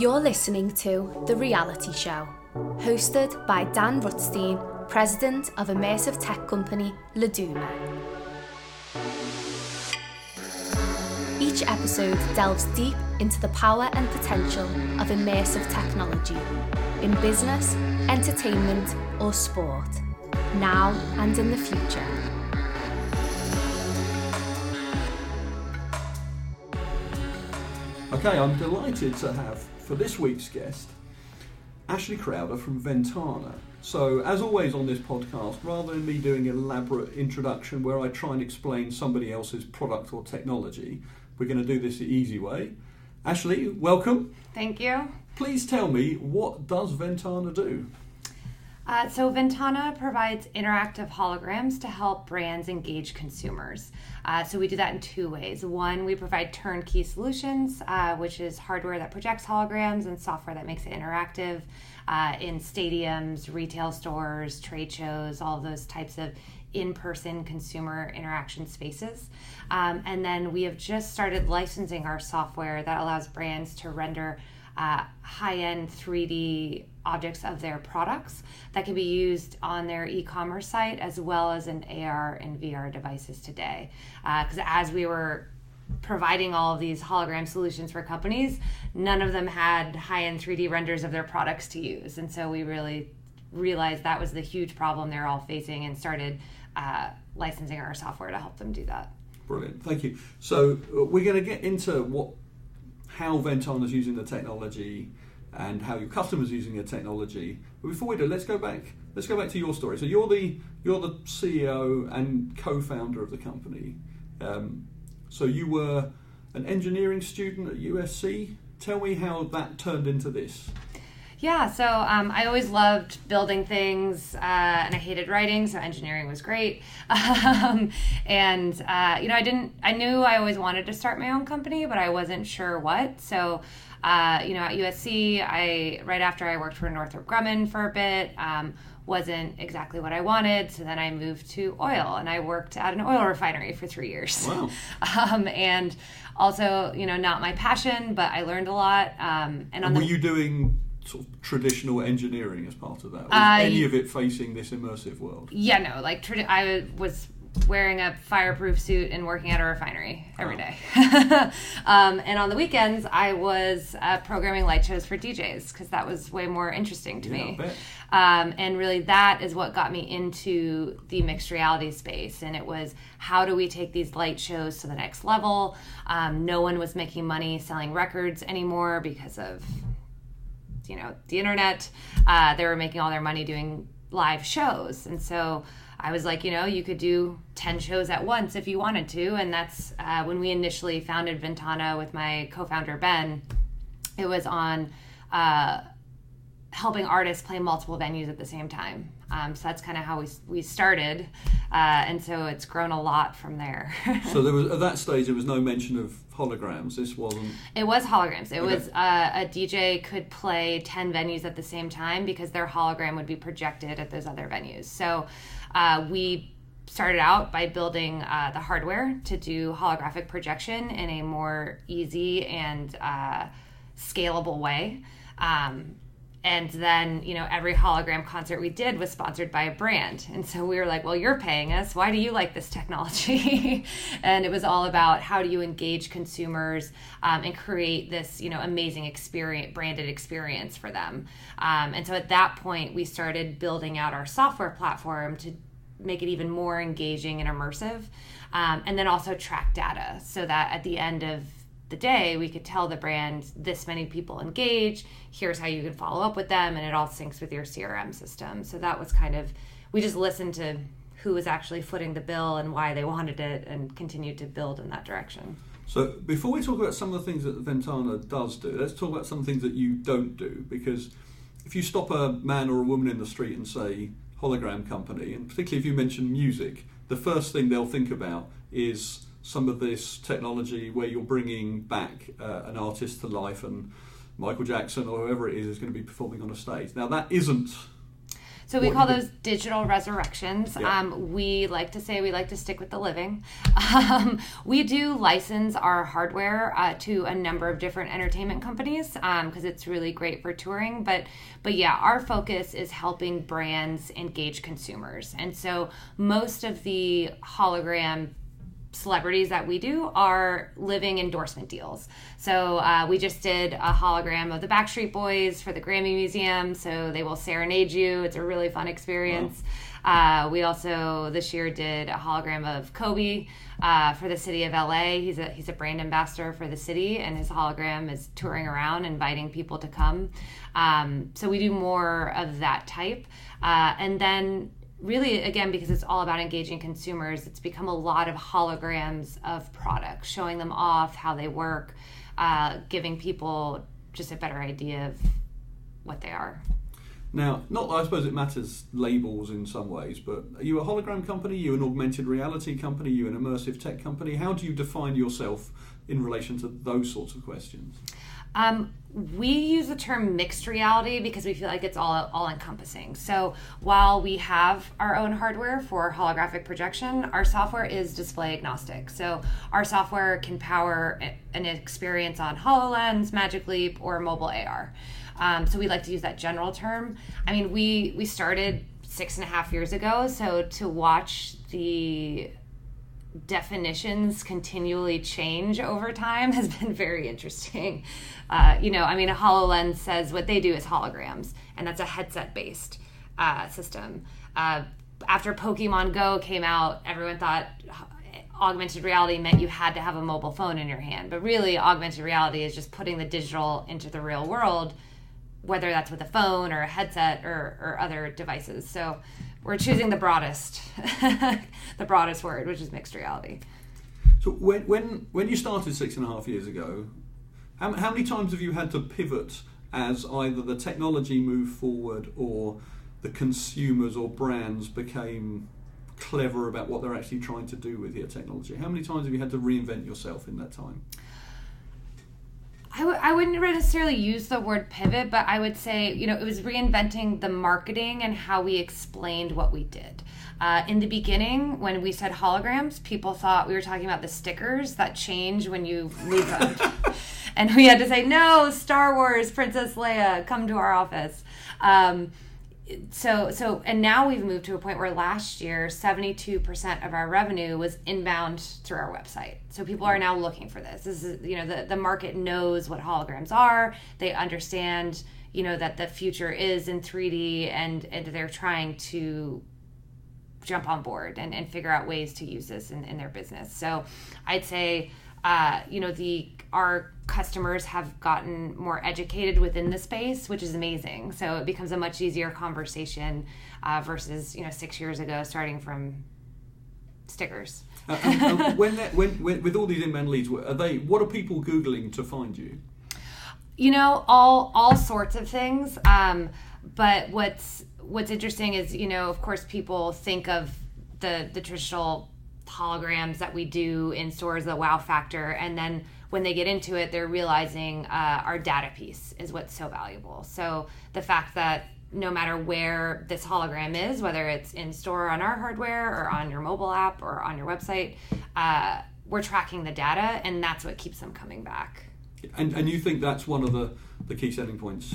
You're listening to The Reality Show, hosted by Dan Rutstein, president of immersive tech company Laduma. Each episode delves deep into the power and potential of immersive technology in business, entertainment, or sport, now and in the future. Okay, I'm delighted to have for this week's guest Ashley Crowder from VNTANA. So, as always on this podcast, rather than me doing an elaborate introduction where I try and explain somebody else's product or technology, we're going to do this the easy way. Ashley, welcome. Thank you. Please tell me what does VNTANA do? Uh, so VNTANA provides interactive holograms to help brands engage consumers. Uh, so we do that in two ways. One, we provide turnkey solutions, uh, which is hardware that projects holograms and software that makes it interactive uh, in stadiums, retail stores, trade shows, all those types of in-person consumer interaction spaces. Um, and then we have just started licensing our software that allows brands to render uh, high-end 3D objects of their products that can be used on their e-commerce site as well as in AR and VR devices today. Because uh, as we were providing all of these hologram solutions for companies, none of them had high-end 3D renders of their products to use, and so we really realized that was the huge problem they're all facing and started uh, licensing our software to help them do that. Brilliant, thank you. So uh, we're going to get into what how VNTANA is using the technology and how your customers using your technology. But before we do, let's go back. Let's go back to your story. So you're the you're the CEO and co-founder of the company. Um, so you were an engineering student at USC. Tell me how that turned into this. Yeah, so um, I always loved building things, uh, and I hated writing, so engineering was great. Um, and uh, you know, I didn't. I knew I always wanted to start my own company, but I wasn't sure what. So uh, you know, at USC, I right after I worked for Northrop Grumman for a bit. Um, wasn't exactly what I wanted, so then I moved to oil, and I worked at an oil refinery for three years. Wow. um, and also, you know, not my passion, but I learned a lot. Um, and, and were the, you doing sort of traditional engineering as part of that? Was uh, any of it facing this immersive world? Yeah, no. Like tradi- I was wearing a fireproof suit and working at a refinery every day. um, and on the weekends, I was uh, programming light shows for DJs because that was way more interesting to yeah, me. Um, and really, that is what got me into the mixed reality space. And it was how do we take these light shows to the next level? Um, no one was making money selling records anymore because of you know the internet. Uh, they were making all their money doing live shows, and so I was like, you know, you could do 10 shows at once if you wanted to. And that's uh, when we initially founded VNTANA with my co founder, Ben. It was on uh, helping artists play multiple venues at the same time. Um, so that's kind of how we, we started. Uh, and so it's grown a lot from there. so there was at that stage, there was no mention of holograms. This wasn't. It was holograms. It okay. was uh, a DJ could play 10 venues at the same time because their hologram would be projected at those other venues. So uh, we started out by building uh, the hardware to do holographic projection in a more easy and uh, scalable way. Um, and then you know every hologram concert we did was sponsored by a brand. And so we were like well you're paying us. Why do you like this technology? And it was all about how do you engage consumers um, and create this you know amazing experience branded experience for them. Um, and so at that point we started building out our software platform to make it even more engaging and immersive um, and then also track data so that at the end of the day, we could tell the brand this many people engage, here's how you can follow up with them, and it all syncs with your CRM system. So that was kind of, we just listened to who was actually footing the bill and why they wanted it and continued to build in that direction. So before we talk about some of the things that VNTANA does do, let's talk about some things that you don't do because if you stop a man or a woman in the street and say hologram company, and particularly if you mention music, the first thing they'll think about is some of this technology where you're bringing back uh, an artist to life and Michael Jackson or whoever it is is going to be performing on a stage. Now that isn't So we call those digital resurrections. Yeah. Um, we like to say we like to stick with the living. Um, we do license our hardware uh, to a number of different entertainment companies because um, it's really great for touring. But but yeah, our focus is helping brands engage consumers, and so most of the hologram celebrities that we do are living endorsement deals. So uh, we just did a hologram of the Backstreet Boys for the Grammy Museum. So they will serenade you. It's a really fun experience. Wow. Uh, we also this year did a hologram of Kobe uh, for the city of LA. He's a he's a brand ambassador for the city, and his hologram is touring around, inviting people to come. Um, so we do more of that type, uh, and then really again because it's all about engaging consumers it's become a lot of holograms of products showing them off how they work uh, giving people just a better idea of what they are. Now not i suppose it matters labels in some ways but are you a hologram company? Are you an augmented reality company? Are you an immersive tech company? How do you define yourself in relation to those sorts of questions um, we use the term mixed reality because we feel like it's all all encompassing. So while we have our own hardware for holographic projection, our software is display agnostic. So our software can power an experience on HoloLens, Magic Leap, or mobile AR. Um, so we like to use that general term. I mean, we we started six and a half years ago, so to watch the definitions continually change over time has been very interesting. Uh, you know, I mean, a HoloLens says what they do is holograms, and that's a headset based uh, system. Uh, after Pokemon Go came out, everyone thought augmented reality meant you had to have a mobile phone in your hand. But really, augmented reality is just putting the digital into the real world, whether that's with a phone or a headset or, or other devices. So, we're choosing the broadest, the broadest word, which is mixed reality. So when when when you started six and a half years ago, how, how many times have you had to pivot as either the technology moved forward or the consumers or brands became clever about what they're actually trying to do with your technology? How many times have you had to reinvent yourself in that time? I w- I wouldn't necessarily use the word pivot, but I would say, you know, it was reinventing the marketing and how we explained what we did. Uh, in the beginning, when we said holograms, people thought we were talking about the stickers that change when you move them. and we had to say, no, Star Wars, Princess Leia, come to our office. Um, so so and now we've moved to a point where last year 72% of our revenue was inbound through our website. So people are now looking for this. This is you know the, the market knows what holograms are. They understand you know that the future is in 3d and and they're trying to jump on board and, and figure out ways to use this in, in their business. So i'd say uh, you know the our customers have gotten more educated within the space which is amazing. So it becomes a much easier conversation uh, versus you know six years ago starting from stickers. Uh, and, and when, when, when, with all these inbound leads are they what are people googling to find you? You know all all sorts of things um, but what's what's interesting is you know of course people think of the the traditional holograms that we do in stores, the wow factor, and then when they get into it, they're realizing uh, our data piece is what's so valuable. So the fact that no matter where this hologram is, whether it's in store on our hardware or on your mobile app or on your website, uh, we're tracking the data, and that's what keeps them coming back. And and you think that's one of the the key selling points?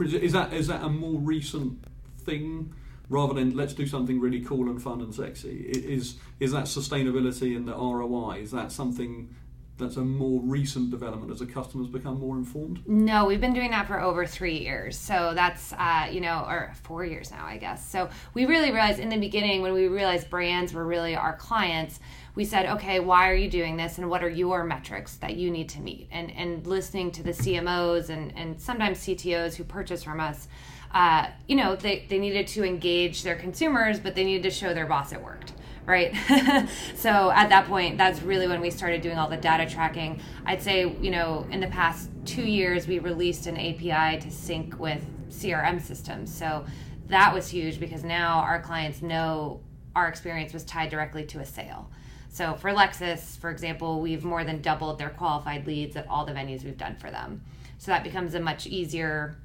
Is that is that a more recent thing? Rather than let's do something really cool and fun and sexy? Is is that sustainability and the ROI? Is that something that's a more recent development as the customers become more informed? No, we've been doing that for over three years. So that's, uh, you know, or four years now, I guess. So we really realized in the beginning when we realized brands were really our clients, we said, okay, why are you doing this and what are your metrics that you need to meet? And, and listening to the CMOs and, and sometimes CTOs who purchase from us, uh, you know, they, they needed to engage their consumers, but they needed to show their boss it worked right? so at that point, that's really when we started doing all the data tracking. I'd say, you know, in the past two years, we released an API to sync with CRM systems. So that was huge because now our clients know our experience was tied directly to a sale. So for Lexus, for example, we've more than doubled their qualified leads at all the venues we've done for them. So that becomes a much easier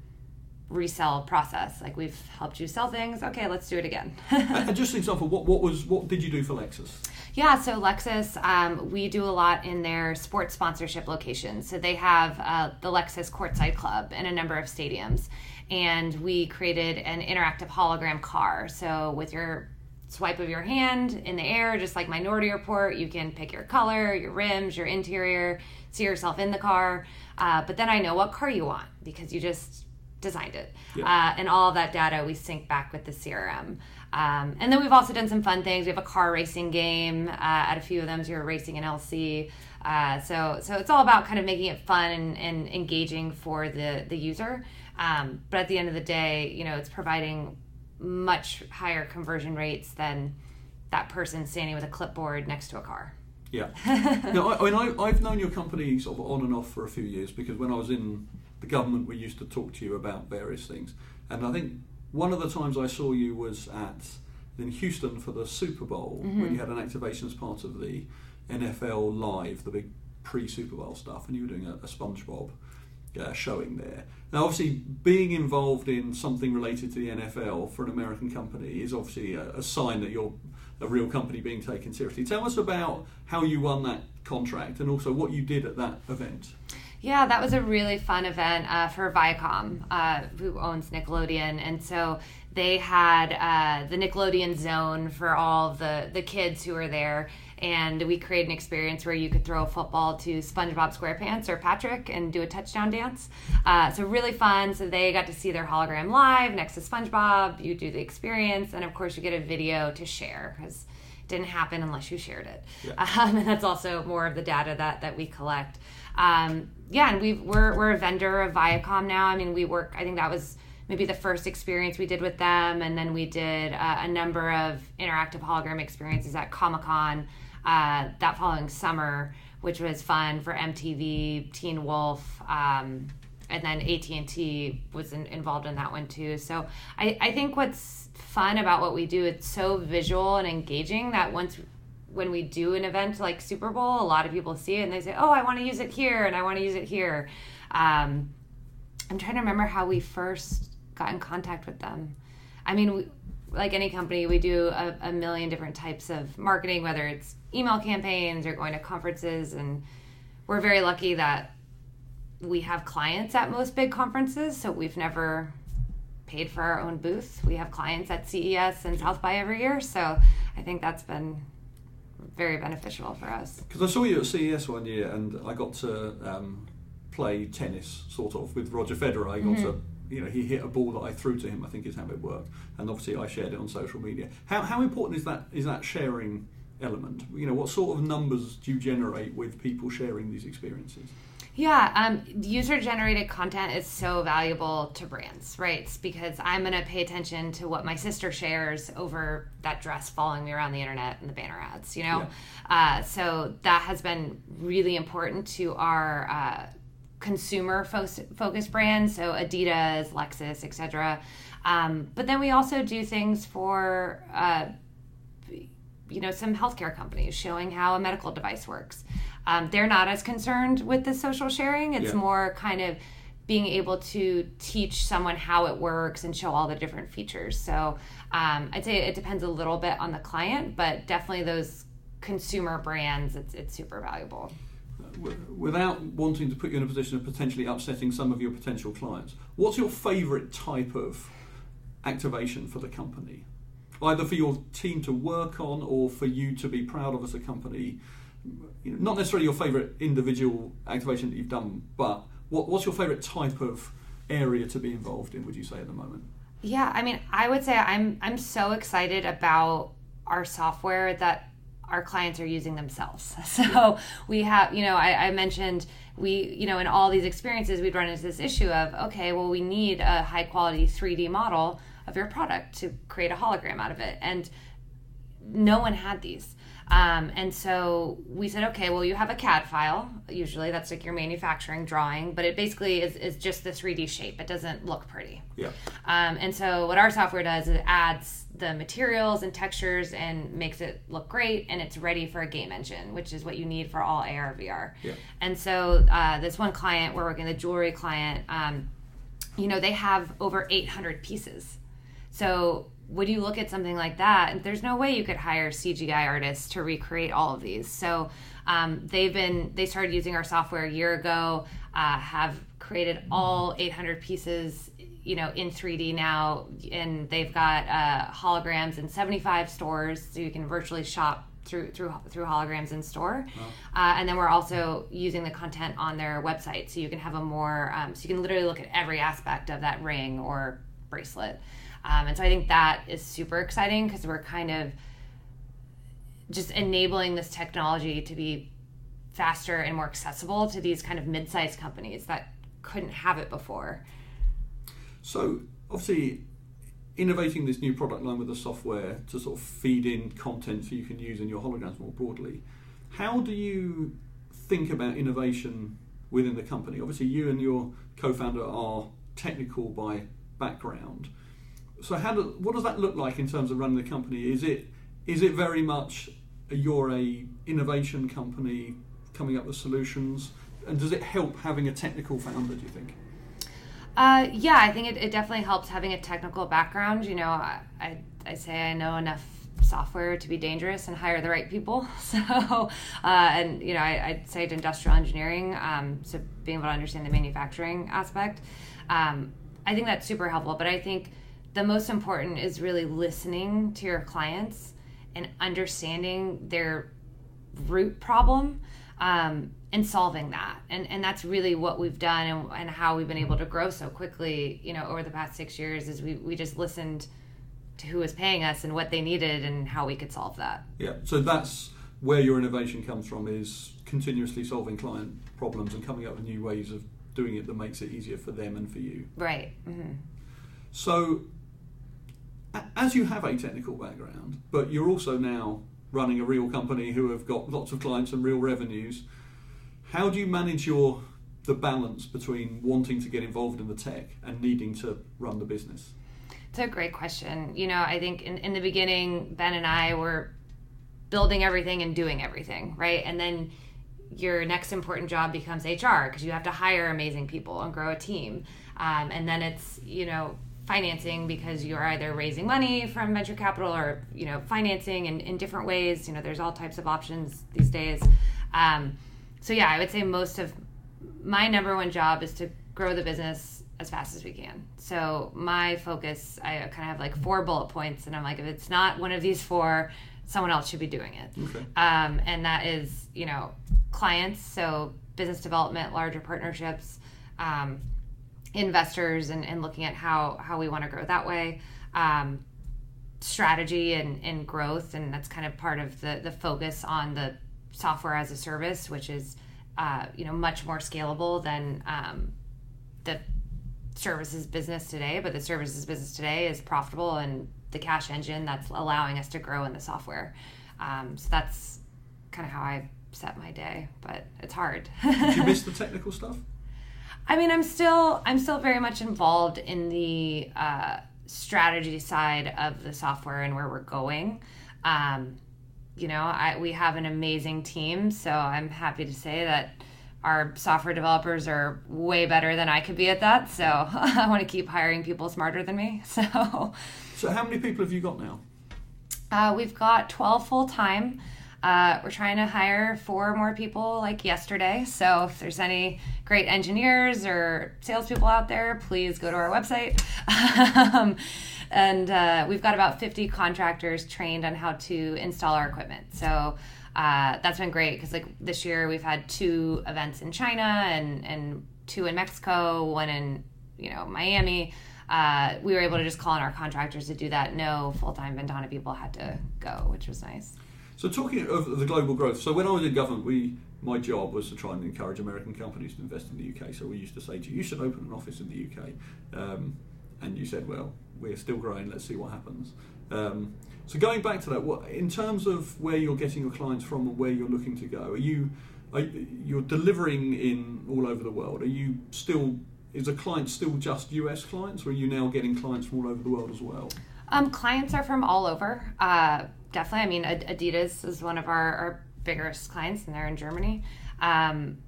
resell process. Like we've helped you sell things. Okay, let's do it again. and just an example, what, what was what did you do for Lexus? Yeah, so Lexus, um, we do a lot in their sports sponsorship locations. So they have uh, the Lexus Courtside Club in a number of stadiums, and we created an interactive hologram car. So with your swipe of your hand in the air, just like Minority Report, you can pick your color, your rims, your interior, see yourself in the car. Uh, but then I know what car you want because you just designed it. Yeah. Uh, and all of that data we sync back with the CRM. Um, and then we've also done some fun things. We have a car racing game uh, at a few of them. So you're racing an LC. Uh, so so it's all about kind of making it fun and, and engaging for the the user. Um, but at the end of the day, you know, it's providing much higher conversion rates than that person standing with a clipboard next to a car. Yeah. no, I, I mean, I, have known your company sort of on and off for a few years because when I was in the government, we used to talk to you about various things. And I think one of the times I saw you was at in Houston for the Super Bowl mm-hmm. when you had an activation as part of the NFL Live, the big pre-Super Bowl stuff, and you were doing a, a SpongeBob uh, showing there. Now, obviously, being involved in something related to the NFL for an American company is obviously a, a sign that you're a real company being taken seriously. Tell us about how you won that contract and also what you did at that event. Yeah, that was a really fun event uh, for Viacom, uh, who owns Nickelodeon, and so they had uh, the Nickelodeon zone for all the the kids who were there, and we created an experience where you could throw a football to SpongeBob SquarePants or Patrick and do a touchdown dance. Uh, so really fun. So they got to see their hologram live next to SpongeBob. You do the experience, and of course you get a video to share because it didn't happen unless you shared it. Yeah. Um, and that's also more of the data that that we collect. Um, yeah, and we we're we're a vendor of Viacom now. I mean, we work. I think that was maybe the first experience we did with them, and then we did uh, a number of interactive hologram experiences at Comic Con uh, that following summer, which was fun for MTV, Teen Wolf, um, and then AT and T was in, involved in that one too. So I, I think what's fun about what we do, it's so visual and engaging that once when we do an event like Super Bowl, a lot of people see it and they say, "Oh, I want to use it here and I want to use it here." Um, I'm trying to remember how we first got in contact with them. I mean, we, like any company, we do a, a, million different types of marketing, whether it's email campaigns or going to conferences. And we're very lucky that we have clients at most big conferences. So we've never paid for our own booth. We have clients at CES and South by every year. So I think that's been very beneficial for us. Because I saw you at CES one year and I got to um, play tennis, sort of, with Roger Federer. I got mm-hmm. to you know, he hit a ball that I threw to him. I think is how it worked, and obviously I shared it on social media. How how important is that is that sharing element? You know, what sort of numbers do you generate with people sharing these experiences? Yeah, um, user generated content is so valuable to brands, right? Because I'm going to pay attention to what my sister shares over that dress following me around the internet and the banner ads, you know? Yeah. Uh, so that has been really important to our uh, consumer fo- focused brands, so Adidas, Lexus, etc. Um, but then we also do things for, uh, you know, some healthcare companies showing how a medical device works. Um, they're not as concerned with the social sharing. It's yeah. more kind of being able to teach someone how it works and show all the different features. So um, I'd say it depends a little bit on the client, but definitely those consumer brands, it's, it's super valuable without wanting to put you in a position of potentially upsetting some of your potential clients, what's your favourite type of activation for the company? Either for your team to work on or for you to be proud of as a company. You know, not necessarily your favourite individual activation that you've done, but what, what's your favourite type of area to be involved in? Would you say at the moment? Yeah, I mean, I would say I'm I'm so excited about our software that our clients are using themselves. So we have, you know, I, I, mentioned we, you know, in all these experiences, we'd run into this issue of, okay, well, we need a high quality 3D model of your product to create a hologram out of it. And no one had these. Um, and so we said, okay, well, you have a CAD file. Usually that's like your manufacturing drawing, but it basically is, is just the 3D shape. It doesn't look pretty. Yeah. Um, and so what our software does is it adds the materials and textures and makes it look great, and it's ready for a game engine, which is what you need for all AR VR. Yeah. And so uh, this one client, we're working the jewelry client. Um, you know, they have over 800 pieces. So when you look at something like that, there's no way you could hire CGI artists to recreate all of these. So um, they've been they started using our software a year ago, uh, have created all 800 pieces, you know, in 3D now, and they've got uh, holograms in 75 stores, so you can virtually shop through through through holograms in store, wow. uh, and then we're also using the content on their website, so you can have a more um, so you can literally look at every aspect of that ring or bracelet. Um, and so I think that is super exciting because we're kind of just enabling this technology to be faster and more accessible to these kind of mid-sized companies that couldn't have it before. So obviously innovating this new product line with the software to sort of feed in content so you can use in your holograms more broadly. How do you think about innovation within the company? Obviously, you and your co-founder are technical by background. So, how do, what does that look like in terms of running the company? Is it is it very much you're a innovation company coming up with solutions, and does it help having a technical founder? Do you think? Uh, yeah, I think it, it, definitely helps having a technical background. You know, I, I, I, say I know enough software to be dangerous and hire the right people. So, uh, and you know, I, would say industrial engineering, um, so being able to understand the manufacturing aspect. Um, I think that's super helpful. But I think the most important is really listening to your clients and understanding their root problem um, and solving that. And and that's really what we've done and, and how we've been able to grow so quickly you know over the past six years is we, we just listened to who was paying us and what they needed and how we could solve that. Yeah. So that's where your innovation comes from is continuously solving client problems and coming up with new ways of doing it that makes it easier for them and for you. Right. Mm-hmm. so as you have a technical background but you're also now running a real company who have got lots of clients and real revenues how do you manage your the balance between wanting to get involved in the tech and needing to run the business? It's a great question. You know, I think in, in the beginning, Ben and I were building everything and doing everything, right? And then your next important job becomes HR because you have to hire amazing people and grow a team. Um, and then it's, you know, financing because you're either raising money from venture capital or, you know, financing in, in different ways. You know, there's all types of options these days. Um, so yeah, I would say most of my number one job is to grow the business as fast as we can. So my focus, I kind of have like four bullet points, and I'm like, if it's not one of these four, someone else should be doing it. Okay. Um, and that is, you know, clients, so business development, larger partnerships, um, investors, and, and looking at how how we want to grow that way. Um, strategy and, and growth, and that's kind of part of the the focus on the software as a service, which is uh, you know much more scalable than um, the services business today. But the services business today is profitable and the cash engine that's allowing us to grow in the software. Um, so that's kind of how I set my day, but it's hard. Did you miss the technical stuff? I mean, I'm still I'm still very much involved in the uh, strategy side of the software and where we're going. Um, you know, I, we have an amazing team, so I'm happy to say that our software developers are way better than I could be at that. So I want to keep hiring people smarter than me. So, so how many people have you got now? Uh, we've got 12 full time. Uh, we're trying to hire four more people like yesterday. So if there's any great engineers or salespeople out there, please go to our website. um, and uh, we've got about 50 contractors trained on how to install our equipment. So uh, that's been great because like this year we've had two events in China and and two in Mexico, one in you know Miami. Uh, we were able to just call on our contractors to do that. No full time VNTANA people had to go, which was nice. So talking of the global growth, so when I was in government, we my job was to try and encourage American companies to invest in the UK. So we used to say to you, you should open an office in the UK, um, and you said, well, we're still growing. Let's see what happens. Um, so going back to that, what in terms of where you're getting your clients from and where you're looking to go, are you are, you're delivering in all over the world? Are you still is a client still just US clients, or are you now getting clients from all over the world as well? Um, clients are from all over. Uh, definitely. I mean, Adidas is one of our, our biggest clients, and they're in Germany. Um,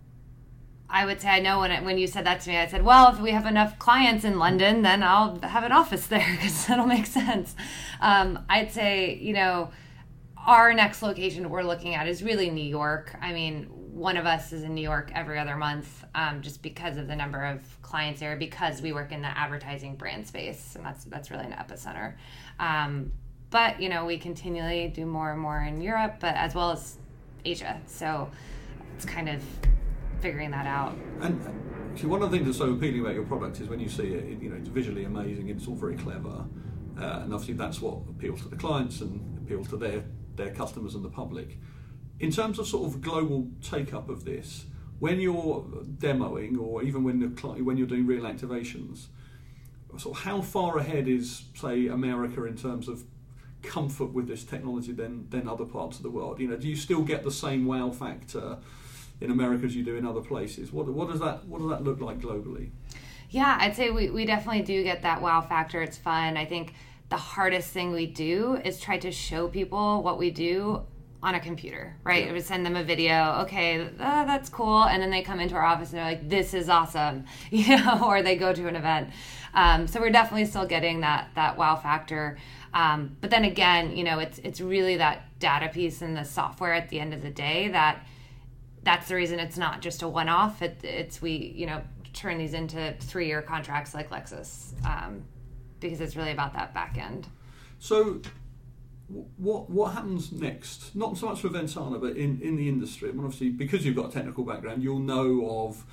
I would say I know when it, when you said that to me, I said, well, if we have enough clients in London, then I'll have an office there because that'll make sense. Um, I'd say you know our next location we're looking at is really New York. I mean, one of us is in New York every other month, um, just because of the number of clients there, because we work in the advertising brand space, and that's that's really an epicenter. Um, but you know, we continually do more and more in Europe, but as well as Asia. So it's kind of figuring that out. And see, one of the things that's so appealing about your product is when you see it, you know, it's visually amazing. It's all very clever, uh, and obviously that's what appeals to the clients and appeals to their their customers and the public. In terms of sort of global take up of this, when you're demoing or even when the when you're doing real activations, sort of how far ahead is say America in terms of comfort with this technology than than other parts of the world? You know, do you still get the same wow factor? in America as you do in other places. What, what does that what does that look like globally? Yeah, I'd say we, we definitely do get that wow factor. It's fun. I think the hardest thing we do is try to show people what we do on a computer, right? Yeah. We send them a video. Okay, uh, that's cool, and then they come into our office and they're like, "This is awesome," you know, or they go to an event. Um, so we're definitely still getting that that wow factor. Um, but then again, you know, it's it's really that data piece and the software at the end of the day that that's the reason it's not just a one-off. It, it's we you know turn these into three-year contracts like Lexus um, because it's really about that back end. So, what what happens next? Not so much for VNTANA, but in, in the industry. I mean, obviously, because you've got a technical background, you'll know of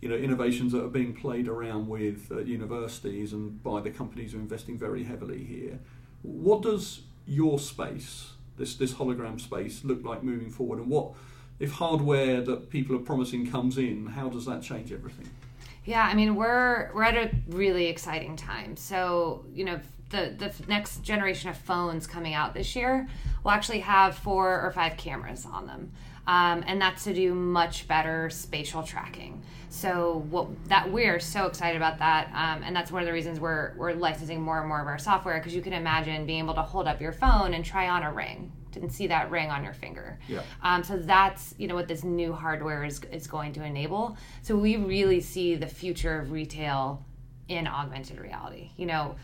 you know innovations that are being played around with at universities and by the companies who are investing very heavily here. What does your space, this this hologram space, look like moving forward, and what if hardware that people are promising comes in, how does that change everything? Yeah, I mean we're we're at a really exciting time. So you know the the next generation of phones coming out this year will actually have four or five cameras on them, um, and that's to do much better spatial tracking. So what that we're so excited about that, um, and that's one of the reasons we're we're licensing more and more of our software because you can imagine being able to hold up your phone and try on a ring and see that ring on your finger. Yeah. Um, so that's you know what this new hardware is is going to enable. So we really see the future of retail in augmented reality. You know,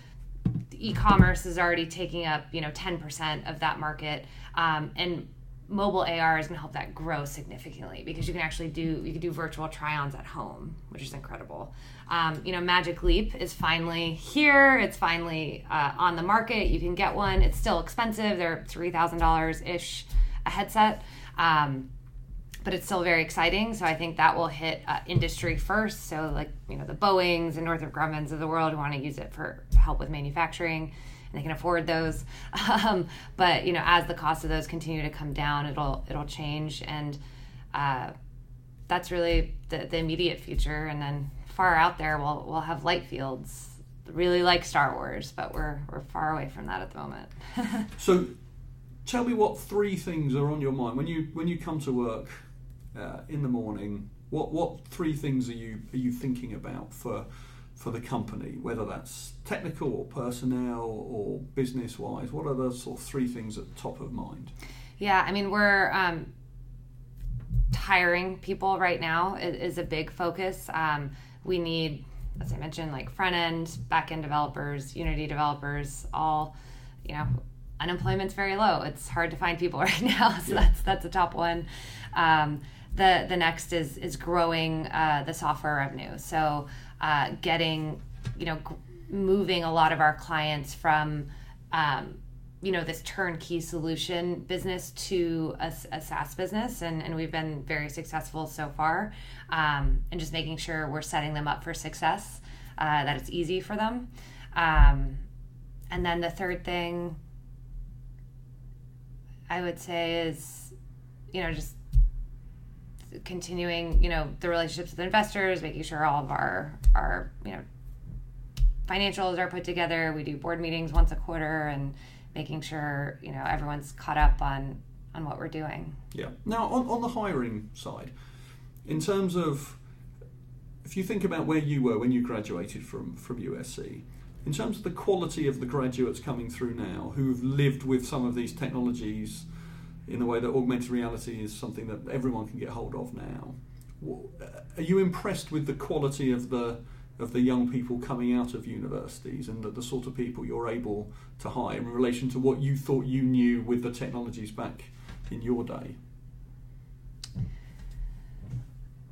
e-commerce is already taking up you know 10% of that market, um, and mobile AR is going to help that grow significantly because you can actually do you can do virtual try-ons at home, which is incredible. Um, you know, Magic Leap is finally here. It's finally uh, on the market. You can get one. It's still expensive. They're three thousand dollars ish a headset. Um, but it's still very exciting. So I think that will hit uh, industry first. So like you know the Boeing's and Northrop Grumman's of the world want to use it for help with manufacturing and they can afford those. Um, but you know, as the cost of those continue to come down, it'll it'll change, and uh, that's really the, the immediate future. And then far out there, we'll we'll have light fields. Really like Star Wars, but we're we're far away from that at the moment. so, tell me what three things are on your mind when you when you come to work uh, in the morning. What what three things are you are you thinking about for for the company, whether that's technical or personnel or business wise? What are the sort of three things at the top of mind? Yeah, I mean, we're um, hiring people right now is, is a big focus. Um, we need, as I mentioned, like front end, back end developers, Unity developers, all, you know, unemployment's very low. It's hard to find people right now, so yeah. that's that's a top one. Um, the the next is is growing uh, the software revenue. So uh, getting, you know, g- moving a lot of our clients from, um, you know, this turnkey solution business to a, a SaaS business. And, and we've been very successful so far. Um, and just making sure we're setting them up for success, uh, that it's easy for them. Um, and then the third thing I would say is, you know, just continuing, you know, the relationships with investors, making sure all of our our you know financials are put together. We do board meetings once a quarter, and making sure you know everyone's caught up on on what we're doing. Yeah. Now, on on the hiring side, in terms of if you think about where you were when you graduated from from USC, in terms of the quality of the graduates coming through now who've lived with some of these technologies in the way that augmented reality is something that everyone can get hold of now. Are you impressed with the quality of the of the young people coming out of universities and the, the sort of people you're able to hire in relation to what you thought you knew with the technologies back in your day?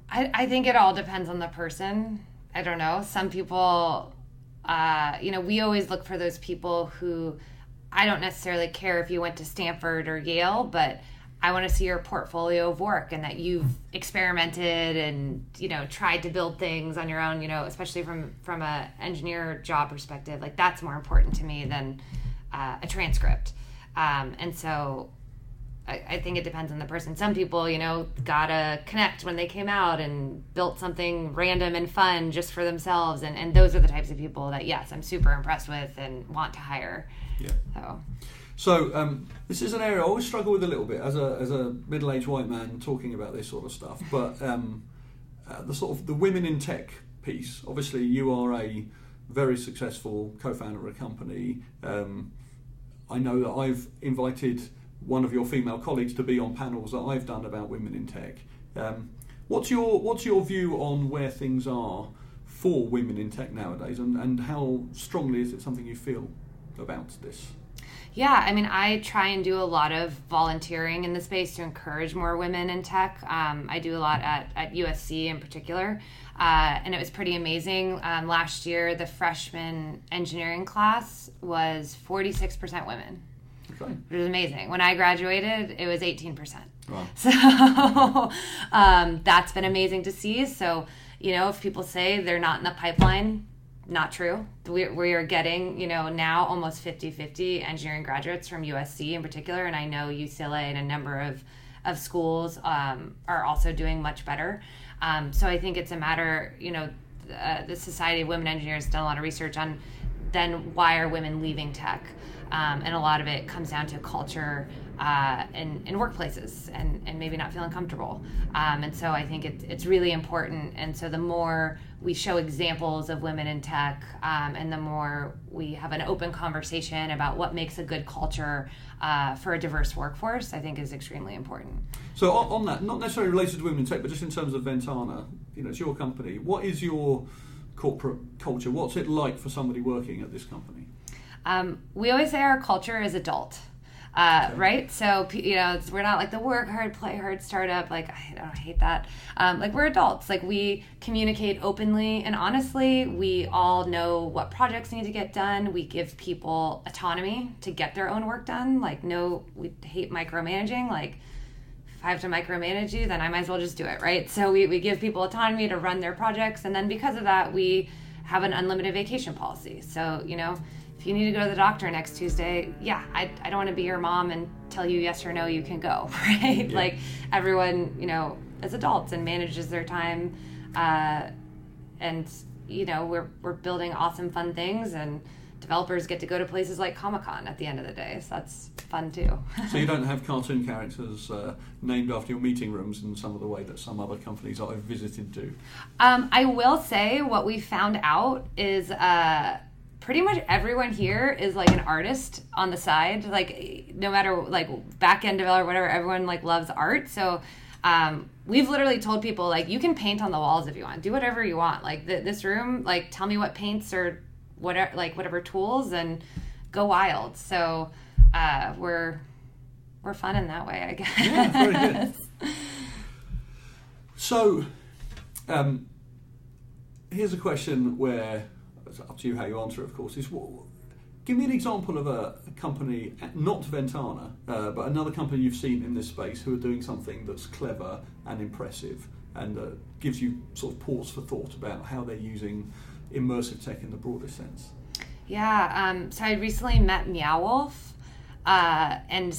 I, I think it all depends on the person. I don't know. Some people, uh, you know, we always look for those people who I don't necessarily care if you went to Stanford or Yale, but I want to see your portfolio of work and that you've experimented and you know tried to build things on your own. You know, especially from from a engineer job perspective, like that's more important to me than uh, a transcript. Um, and so I, I, think it depends on the person. Some people, you know, gotta connect when they came out and built something random and fun just for themselves. And, and those are the types of people that, yes, I'm super impressed with and want to hire. Yeah. So. So um, this is an area I always struggle with a little bit as a as a middle aged white man talking about this sort of stuff. But um, uh, the sort of the women in tech piece. Obviously, you are a very successful co-founder of a company. Um, I know that I've invited one of your female colleagues to be on panels that I've done about women in tech. Um, what's your what's your view on where things are for women in tech nowadays, and, and how strongly is it something you feel about this? Yeah, I mean, I try and do a lot of volunteering in the space to encourage more women in tech. Um, I do a lot at, at USC in particular, uh, and it was pretty amazing. Um, last year, the freshman engineering class was 46% women. Okay. It was amazing. When I graduated, it was 18%. Wow. So um, that's been amazing to see. So, you know, if people say they're not in the pipeline, not true. We, we are getting, you know, now almost 50 50 engineering graduates from USC in particular. And I know UCLA and a number of, of schools um, are also doing much better. Um, so I think it's a matter, you know, uh, the Society of Women Engineers done a lot of research on then why are women leaving tech? Um, and a lot of it comes down to culture uh, in, in workplaces and, and maybe not feeling comfortable. Um, and so I think it, it's really important. And so the more we show examples of women in tech um, and the more we have an open conversation about what makes a good culture uh, for a diverse workforce, I think is extremely important. So on, on, that, not necessarily related to women in tech, but just in terms of VNTANA, you know, it's your company. What is your corporate culture? What's it like for somebody working at this company? Um, we always say our culture is adult. Uh, right? So you know, we're not like the work hard, play hard startup. Like I don't hate that. Um, like we're adults. Like we communicate openly and honestly. We all know what projects need to get done. We give people autonomy to get their own work done. Like no, we hate micromanaging. Like if I have to micromanage you, then I might as well just do it, right? So we, we give people autonomy to run their projects, and then because of that, we have an unlimited vacation policy. So you know you need to go to the doctor next Tuesday, yeah, I, I don't want to be your mom and tell you yes or no, you can go, right? Yeah. Like everyone, you know, as adults and manages their time. Uh, and, you know, we're, we're building awesome, fun things and developers get to go to places like Comic Con at the end of the day. So that's fun too. so you don't have cartoon characters uh, named after your meeting rooms in some of the way that some other companies I've visited do. Um, I will say what we found out is uh, pretty much everyone here is like an artist on the side like no matter like back end developer whatever everyone like loves art. So um, we've literally told people like you can paint on the walls if you want. Do whatever you want. Like the, this room like tell me what paints or whatever like whatever tools and go wild. So uh, we're we're fun in that way i guess. Yeah, so um, here's a question where it's up to you how you answer it, of course, is what, give me an example of a, a company, not VNTANA, uh, but another company you've seen in this space who are doing something that's clever and impressive and uh, gives you sort of pause for thought about how they're using immersive tech in the broader sense. Yeah, um, so I recently met Meow uh, and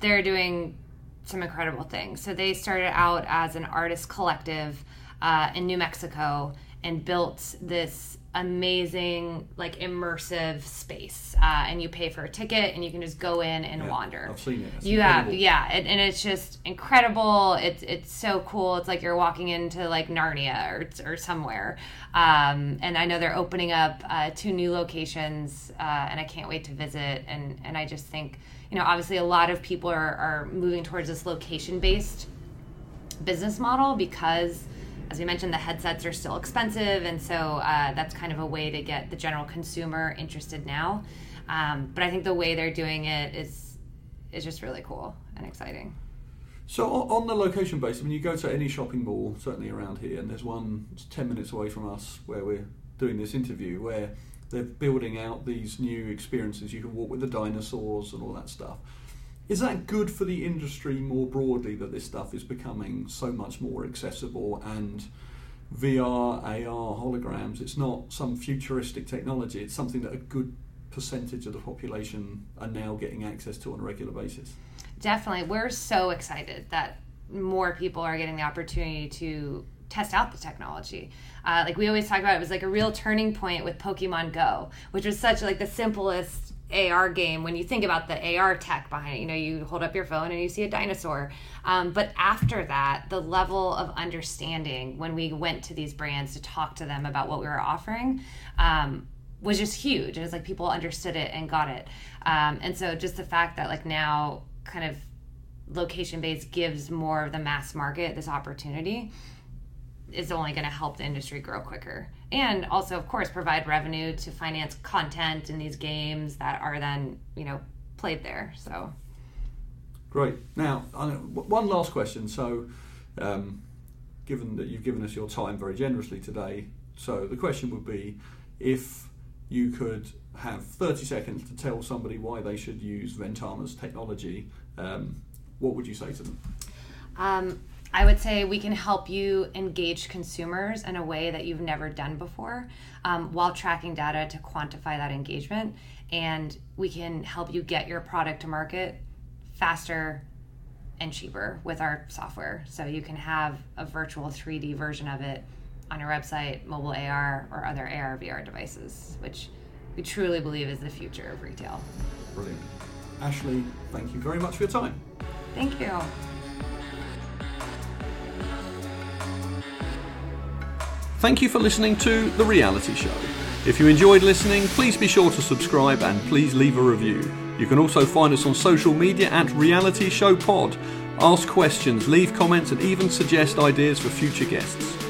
they're doing some incredible things. So they started out as an artist collective uh, in New Mexico and built this amazing like immersive space uh, and you pay for a ticket and you can just go in and yeah, wander. I've seen it. It's you incredible. have yeah and, and, it's just incredible. It's it's so cool. It's like you're walking into like narnia or, or somewhere. Um, and i know they're opening up uh, two new locations uh, and i can't wait to visit. And and i just think you know obviously a lot of people are, are moving towards this location based business model because as we mentioned, the headsets are still expensive, and so uh, that's kind of a way to get the general consumer interested now. Um, but I think the way they're doing it is is just really cool and exciting. So on the location basis, when you go to any shopping mall, certainly around here, and there's one 10 minutes away from us where we're doing this interview, where they're building out these new experiences. You can walk with the dinosaurs and all that stuff. Is that good for the industry more broadly that this stuff is becoming so much more accessible and VR, AR, holograms? It's not some futuristic technology, it's something that a good percentage of the population are now getting access to on a regular basis. Definitely. We're so excited that more people are getting the opportunity to test out the technology. Uh, like we always talk about, it was like a real turning point with Pokemon Go, which was such like the simplest AR game when you think about the AR tech behind it. You know, you hold up your phone and you see a dinosaur. Um, but after that, the level of understanding when we went to these brands to talk to them about what we were offering um, was just huge. It was like people understood it and got it. Um, and so just the fact that like now kind of location based gives more of the mass market this opportunity is only going to help the industry grow quicker. And also of course provide revenue to finance content in these games that are then you know played there so. Great. Now one last question. So um, given that you've given us your time very generously today so the question would be if you could have 30 seconds to tell somebody why they should use VNTANA's technology, um, what would you say to them? Um, I would say we can help you engage consumers in a way that you've never done before um, while tracking data to quantify that engagement. And we can help you get your product to market faster and cheaper with our software. So you can have a virtual 3D version of it on your website, mobile AR, or other AR VR devices, which we truly believe is the future of retail. Brilliant. Ashley, thank you very much for your time. Thank you. Thank you for listening to The Reality Show. If you enjoyed listening, please be sure to subscribe and please leave a review. You can also find us on social media at Reality Show Pod. Ask questions, leave comments, and even suggest ideas for future guests.